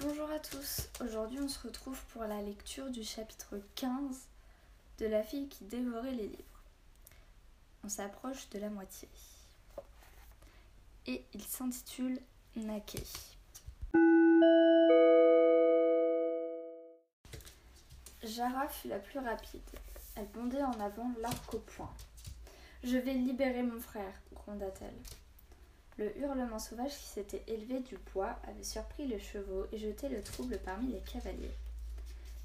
Bonjour à tous, aujourd'hui on se retrouve pour la lecture du chapitre 15 de La fille qui dévorait les livres. On s'approche de la moitié. Et il s'intitule Nake. Jara fut la plus rapide. Elle bondait en avant, l'arc au poing. Je vais libérer mon frère, gronda-t-elle. Le hurlement sauvage qui s'était élevé du bois avait surpris les chevaux et jeté le trouble parmi les cavaliers.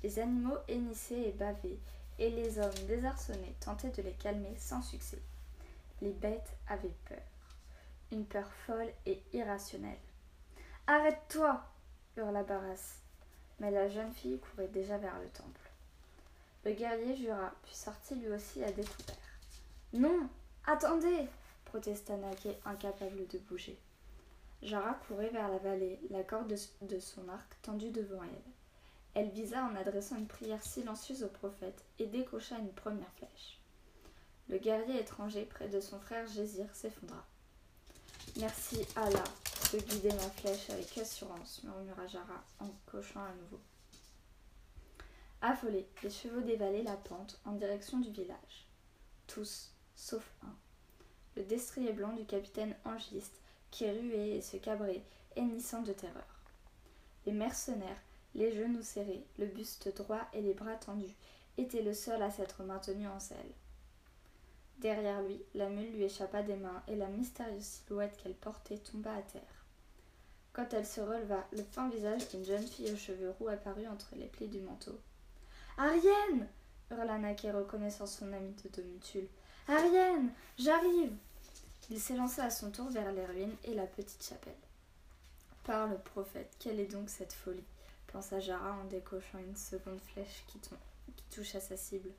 Les animaux hennissaient et bavaient, et les hommes désarçonnés tentaient de les calmer sans succès. Les bêtes avaient peur, une peur folle et irrationnelle. Arrête-toi hurla Barras. Mais la jeune fille courait déjà vers le temple. Le guerrier jura, puis sortit lui aussi à découvert. Non Attendez protesta Naquet, incapable de bouger. Jara courait vers la vallée, la corde de son arc tendue devant elle. Elle visa en adressant une prière silencieuse au prophète et décocha une première flèche. Le guerrier étranger près de son frère Gésir s'effondra. Merci Allah de guider ma flèche avec assurance, murmura Jara en cochant à nouveau. Affolés, les chevaux dévalaient la pente en direction du village. Tous, sauf un le destrier blanc du capitaine Angiste, qui ruait et se cabrait, hennissant de terreur. Les mercenaires, les genoux serrés, le buste droit et les bras tendus, étaient le seul à s'être maintenu en selle. Derrière lui, la mule lui échappa des mains et la mystérieuse silhouette qu'elle portait tomba à terre. Quand elle se releva, le fin visage d'une jeune fille aux cheveux roux apparut entre les plis du manteau. Arienne hurla Naquet reconnaissant son amie de. Arienne, j'arrive Il s'élança à son tour vers les ruines et la petite chapelle. Par le prophète, quelle est donc cette folie? pensa Jara en décochant une seconde flèche qui, qui toucha sa cible.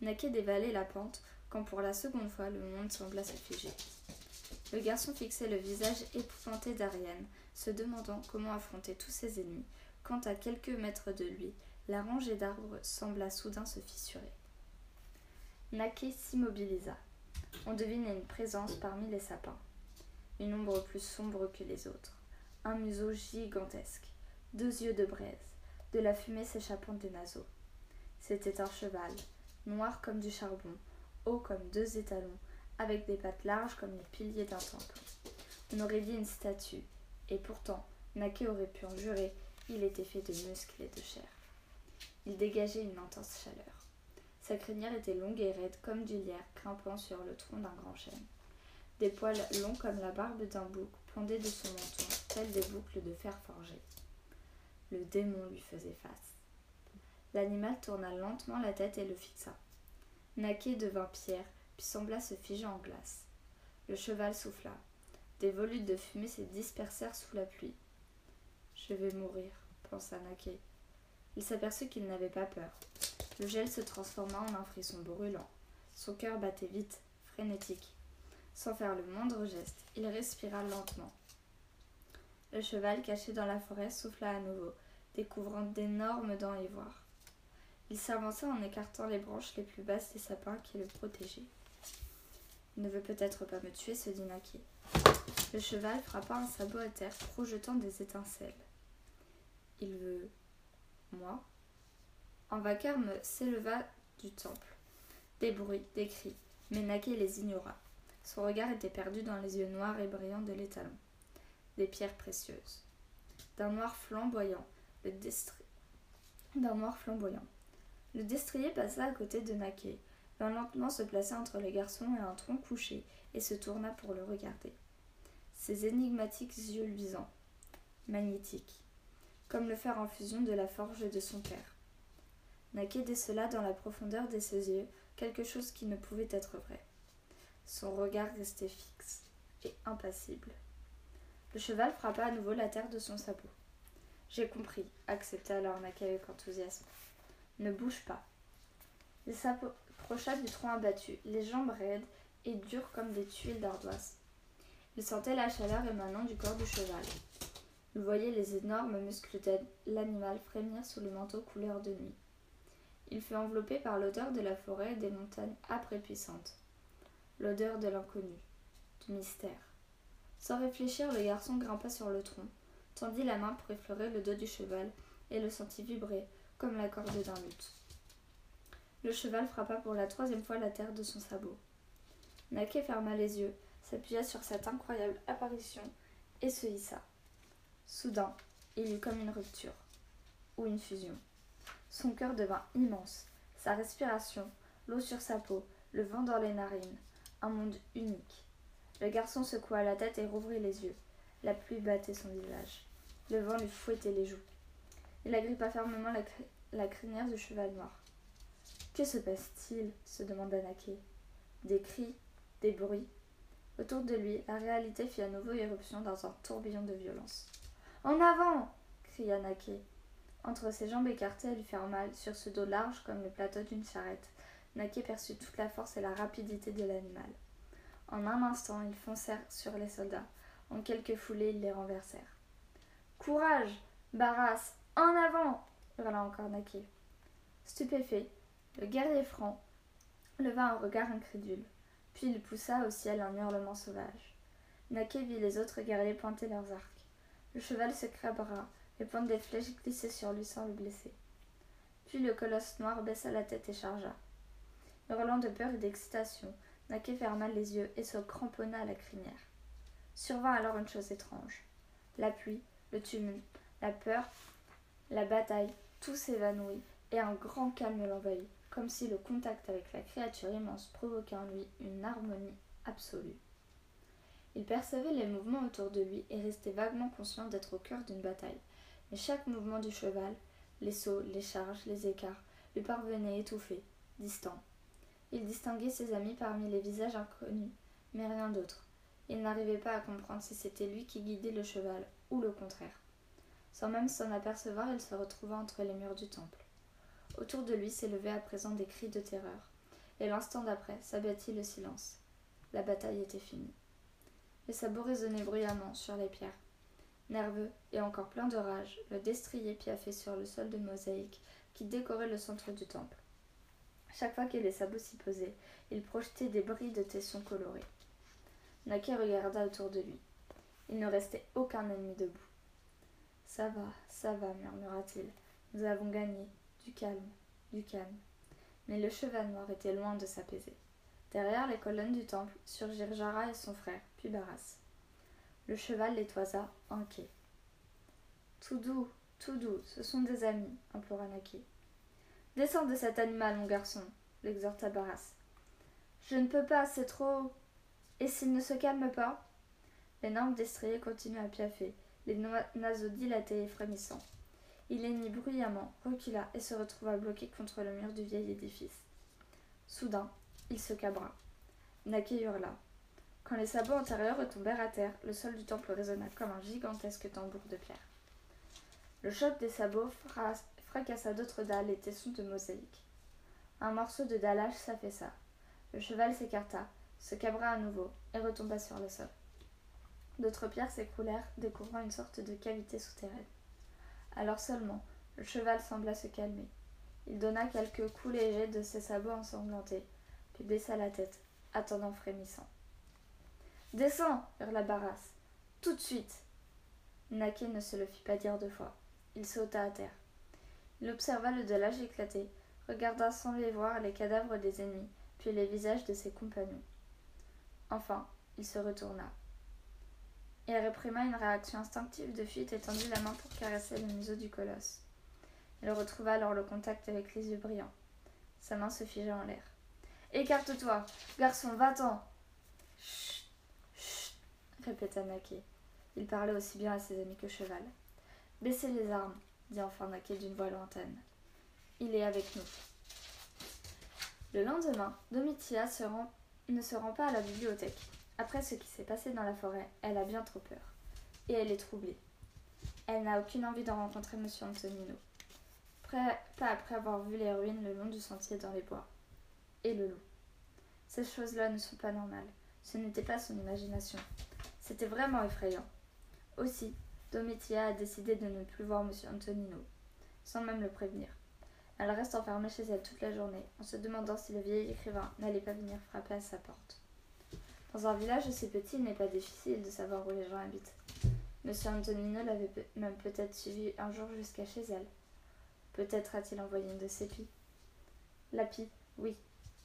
Naquet dévalait la pente quand pour la seconde fois le monde sembla se. Le garçon fixait le visage épouvanté d'Ariane, se demandant comment affronter tous ses ennemis, quand à quelques mètres de lui, la rangée d'arbres sembla soudain se fissurer. Naquet s'immobilisa. On devinait une présence parmi les sapins. Une ombre plus sombre que les autres. Un museau gigantesque. Deux yeux de braise. De la fumée s'échappant des naseaux. C'était un cheval, noir comme du charbon, haut comme deux étalons, avec des pattes larges comme les piliers d'un temple. On aurait dit une statue, et pourtant, Naquet aurait pu en jurer, il était fait de muscles et de chair. Il dégageait une intense chaleur. Sa crinière était longue et raide comme du lierre grimpant sur le tronc d'un grand chêne. Des poils longs comme la barbe d'un bouc pendaient de son menton, tels des boucles de fer forgé. Le démon lui faisait face. L'animal tourna lentement la tête et le fixa. Naquet devint pierre, puis sembla se figer en glace. Le cheval souffla. Des volutes de fumée se dispersèrent sous la pluie. Je vais mourir, pensa Naquet. Il s'aperçut qu'il n'avait pas peur. Le gel se transforma en un frisson brûlant. Son cœur battait vite, frénétique. Sans faire le moindre geste, il respira lentement. Le cheval, caché dans la forêt, souffla à nouveau, découvrant d'énormes dents ivoires. Il s'avança en écartant les branches les plus basses des sapins qui le protégeaient. Il ne veut peut-être pas me tuer, se dit Naquet. Le cheval frappa un sabot à terre, projetant des étincelles. Il veut. Un vacarme s'éleva du temple. Des bruits, des cris, mais Naquet les ignora. Son regard était perdu dans les yeux noirs et brillants de l'étalon. Des pierres précieuses. D'un noir flamboyant, le d'un noir flamboyant. Le destrier passa à côté de Naquet, vint lentement se placer entre le garçon et un tronc couché, et se tourna pour le regarder. Ses énigmatiques yeux luisants, magnétiques, comme le fer en fusion de la forge de son père. Naquet décela dans la profondeur de ses yeux quelque chose qui ne pouvait être vrai. Son regard restait fixe et impassible. Le cheval frappa à nouveau la terre de son sabot. J'ai compris, accepta alors Naquet avec enthousiasme. Ne bouge pas. Il s'approcha du tronc abattu, les jambes raides et dures comme des tuiles d'ardoise. Il sentait la chaleur émanant du corps du cheval. Il voyait les énormes muscles de l'animal frémir sous le manteau couleur de nuit. Il fut enveloppé par l'odeur de la forêt et des montagnes âpres puissantes. L'odeur de l'inconnu, du mystère. Sans réfléchir, le garçon grimpa sur le tronc, tendit la main pour effleurer le dos du cheval et le sentit vibrer comme la corde d'un luth. Le cheval frappa pour la troisième fois la terre de son sabot. Naquet ferma les yeux, s'appuya sur cette incroyable apparition et se hissa. Soudain, il eut comme une rupture ou une fusion. Son cœur devint immense, sa respiration, l'eau sur sa peau, le vent dans les narines, un monde unique. Le garçon secoua la tête et rouvrit les yeux. La pluie battait son visage. Le vent lui fouettait les joues. Il agrippa fermement la, crinière du cheval noir. Que se passe-t-il? se demanda Naquet. Des cris, des bruits. Autour de lui, la réalité fit à nouveau éruption dans un tourbillon de violence. En avant cria Naquet. Entre ses jambes écartées à lui faire mal, sur ce dos large comme le plateau d'une charrette, Naquet perçut toute la force et la rapidité de l'animal. En un instant, ils foncèrent sur les soldats. En quelques foulées, ils les renversèrent. Courage Barras En avant hurla encore Naquet. Stupéfait, le guerrier franc leva un regard incrédule. Puis il poussa au ciel un hurlement sauvage. Naquet vit les autres guerriers pointer leurs arcs. Le cheval se crabra, les pointes des flèches glissaient sur lui sans le blesser. Puis le colosse noir baissa la tête et chargea. Hurlant de peur et d'excitation, Naquet ferma les yeux et se cramponna à la crinière. Survint alors une chose étrange. La pluie, le tumulte, la peur, la bataille, tout s'évanouit et un grand calme l'envahit, comme si le contact avec la créature immense provoquait en lui une harmonie absolue. Il percevait les mouvements autour de lui et restait vaguement conscient d'être au cœur d'une bataille. Mais chaque mouvement du cheval, les sauts, les charges, les écarts, lui parvenait étouffé, distant. Il distinguait ses amis parmi les visages inconnus, mais rien d'autre. Il n'arrivait pas à comprendre si c'était lui qui guidait le cheval ou le contraire. Sans même s'en apercevoir, il se retrouva entre les murs du temple. Autour de lui s'élevaient à présent des cris de terreur, et l'instant d'après s'abattit le silence. La bataille était finie. Les sabots résonnaient bruyamment sur les pierres. Nerveux et encore plein de rage, le destrier piaffait sur le sol de mosaïque qui décorait le centre du temple. Chaque fois que les sabots s'y posaient, il projetait des bris de tessons colorés. Naquet regarda autour de lui. Il ne restait aucun ennemi debout. Ça va, ça va, murmura-t-il. Nous avons gagné. Du calme, du calme. Mais le cheval noir était loin de s'apaiser. Derrière les colonnes du temple surgirent Jara et son frère, puis Barras. Le cheval les toisa, inquiet. Tout doux, tout doux, ce sont des amis, implora Naki. Descends de cet animal, mon garçon, l'exhorta Barras. Je ne peux pas, c'est trop. Et s'il ne se calme pas? L'énorme destrier continua à piaffer, les naseaux dilatés et frémissants. Il hennit bruyamment, recula et se retrouva bloqué contre le mur du vieil édifice. Soudain, il se cabra. Naki hurla. Quand les sabots antérieurs retombèrent à terre, le sol du temple résonna comme un gigantesque tambour de pierre. Le choc des sabots fracassa d'autres dalles et tessons de mosaïque. Un morceau de dallage s'affaissa. Le cheval s'écarta, se cabra à nouveau et retomba sur le sol. D'autres pierres s'écroulèrent, découvrant une sorte de cavité souterraine. Alors seulement, le cheval sembla se calmer. Il donna quelques coups légers de ses sabots ensanglantés, baissa la tête, attendant frémissant. Descends hurla Barras. Tout de suite Naquet ne se le fit pas dire deux fois. Il sauta à terre. Il observa le delage éclaté, regarda sans les voir les cadavres des ennemis, puis les visages de ses compagnons. Enfin, il se retourna. Il réprima une réaction instinctive de fuite et tendit la main pour caresser le museau du colosse. Il retrouva alors le contact avec les yeux brillants. Sa main se figea en l'air. Écarte-toi Garçon, va-t'en répéta Naquet. Il parlait aussi bien à ses amis que Cheval. Baissez les armes, dit enfin Naquet d'une voix lointaine. Il est avec nous. Le lendemain, Domitia ne se rend pas à la bibliothèque. Après ce qui s'est passé dans la forêt, elle a bien trop peur. Et elle est troublée. Elle n'a aucune envie de rencontrer M. Antonino. pas après avoir vu les ruines le long du sentier dans les bois. Et le loup. Ces choses-là ne sont pas normales. Ce n'était pas son imagination. C'était vraiment effrayant. Aussi, Domitia a décidé de ne plus voir M. Antonino, sans même le prévenir. Elle reste enfermée chez elle toute la journée, en se demandant si le vieil écrivain n'allait pas venir frapper à sa porte. Dans un village aussi petit, il n'est pas difficile de savoir où les gens habitent. Monsieur Antonino l'avait même peut-être suivi un jour jusqu'à chez elle. Peut-être a-t-il envoyé une de ses pies. La pie, oui.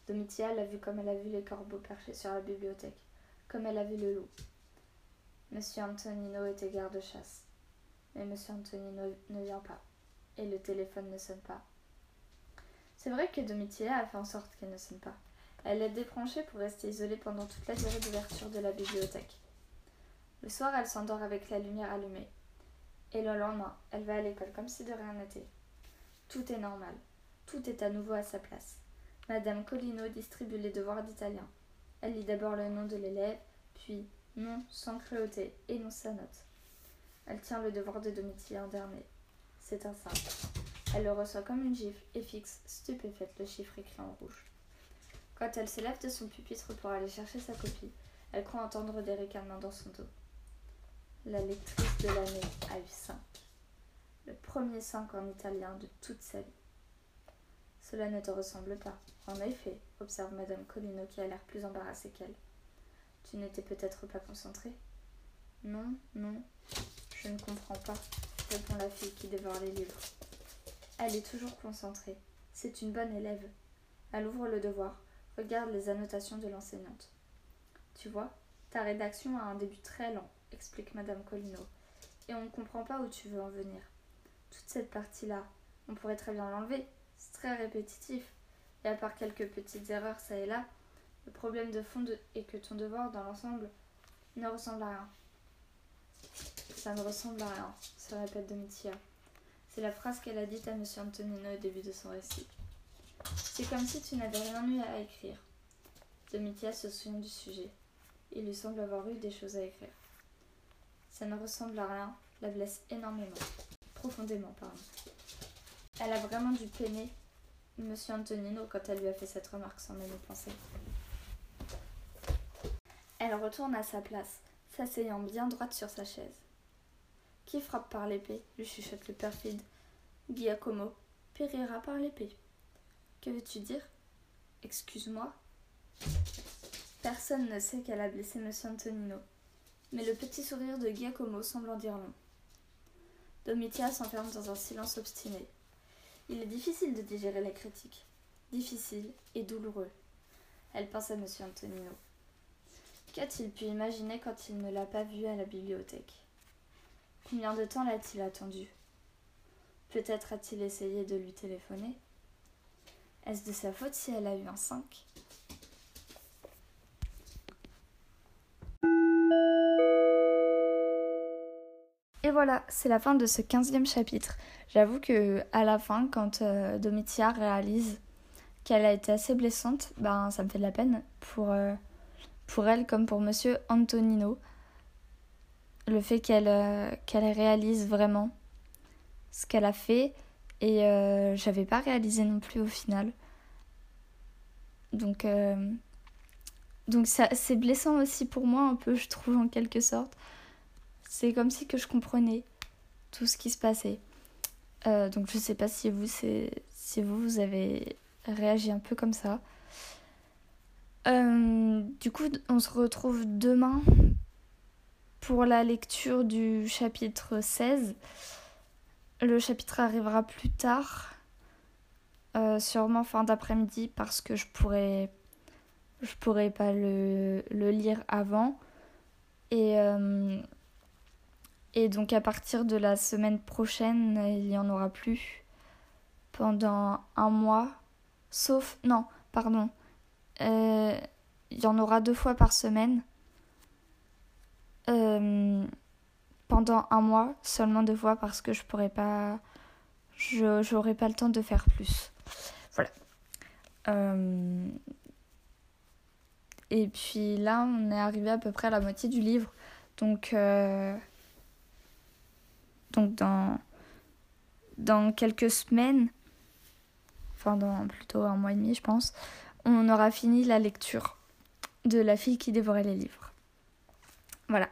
Domitia l'a vu comme elle a vu les corbeaux perchés sur la bibliothèque, comme elle a vu le loup. Monsieur Antonino était garde-chasse. Mais Monsieur Antonino ne vient pas. Et le téléphone ne sonne pas. C'est vrai que Domitilla a fait en sorte qu'elle ne sonne pas. Elle l'a débranchée pour rester isolée pendant toute la durée d'ouverture de la bibliothèque. Le soir, elle s'endort avec la lumière allumée. Et le lendemain, elle va à l'école comme si de rien n'était. Tout est normal. Tout est à nouveau à sa place. Madame Colino distribue les devoirs d'italien. Elle lit d'abord le nom de l'élève, puis nom sans cruauté et non sa note. Elle tient le devoir de Domitilla en dernier. C'est un simple. Elle le reçoit comme une gifle et fixe, stupéfaite, le chiffre écrit en rouge. Quand elle se lève de son pupitre pour aller chercher sa copie, elle croit entendre des ricanements dans son dos. La lectrice de l'année a eu 5. Le premier 5 en italien de toute sa vie. Cela ne te ressemble pas. En effet, observe Madame Colino qui a l'air plus embarrassée qu'elle. Tu n'étais peut-être pas concentrée Non, non, je ne comprends pas, répond la fille qui dévore les livres. Elle est toujours concentrée. C'est une bonne élève. Elle ouvre le devoir, regarde les annotations de l'enseignante. Tu vois, ta rédaction a un début très lent explique Madame Colino, et on ne comprend pas où tu veux en venir. Toute cette partie-là, on pourrait très bien l'enlever. C'est très répétitif. Et à part quelques petites erreurs ça et là, le problème de fond est que ton devoir dans l'ensemble ne ressemble à rien. Ça ne ressemble à rien, se répète Domitia. C'est la phrase qu'elle a dite à M. Antonino au début de son récit. C'est comme si tu n'avais rien eu à écrire. Domitia se souvient du sujet. Il lui semble avoir eu des choses à écrire. Ça ne ressemble à rien, la blesse énormément. Profondément, pardon. Elle a vraiment dû peiner Monsieur Antonino quand elle lui a fait cette remarque sans même penser. Elle retourne à sa place, s'asseyant bien droite sur sa chaise. Qui frappe par l'épée lui chuchote le perfide. Giacomo périra par l'épée. Que veux-tu dire? Excuse-moi. Personne ne sait qu'elle a blessé Monsieur Antonino mais le petit sourire de Giacomo semble en dire long. Domitia s'enferme dans un silence obstiné. Il est difficile de digérer la critique, difficile et douloureux. Elle pense à M. Antonino. Qu'a-t-il pu imaginer quand il ne l'a pas vu à la bibliothèque? Combien de temps l'a-t-il attendu? Peut-être a-t-il essayé de lui téléphoner? Est-ce de sa faute si elle a eu un 5 Et voilà, c'est la fin de ce quinzième chapitre. J'avoue que à la fin, quand euh, Domitia réalise qu'elle a été assez blessante, ben ça me fait de la peine pour, euh, elle comme pour Monsieur Antonino. Le fait qu'elle euh, réalise vraiment ce qu'elle a fait et j'avais pas réalisé non plus au final. Donc donc c'est blessant aussi pour moi un peu je trouve en quelque sorte c'est comme si que je comprenais tout ce qui se passait. Euh, donc je sais pas si vous, si vous, vous avez réagi un peu comme ça. Euh, du coup, on se retrouve demain pour la lecture du chapitre 16. Le chapitre arrivera plus tard, euh, sûrement fin d'après-midi, parce que je pourrais, je pourrais pas le, le lire avant. Et et donc à partir de la semaine prochaine, il n'y en aura plus pendant un mois. Sauf, non, pardon. Euh, il y en aura deux fois par semaine. Euh, pendant un mois, seulement deux fois parce que je pourrais pas. Je j'aurais pas le temps de faire plus. Voilà. Euh, et puis là, on est arrivé à peu près à la moitié du livre. Donc donc dans, quelques semaines, enfin dans plutôt un mois et demi je pense, on aura fini la lecture de La fille qui dévorait les livres. Voilà.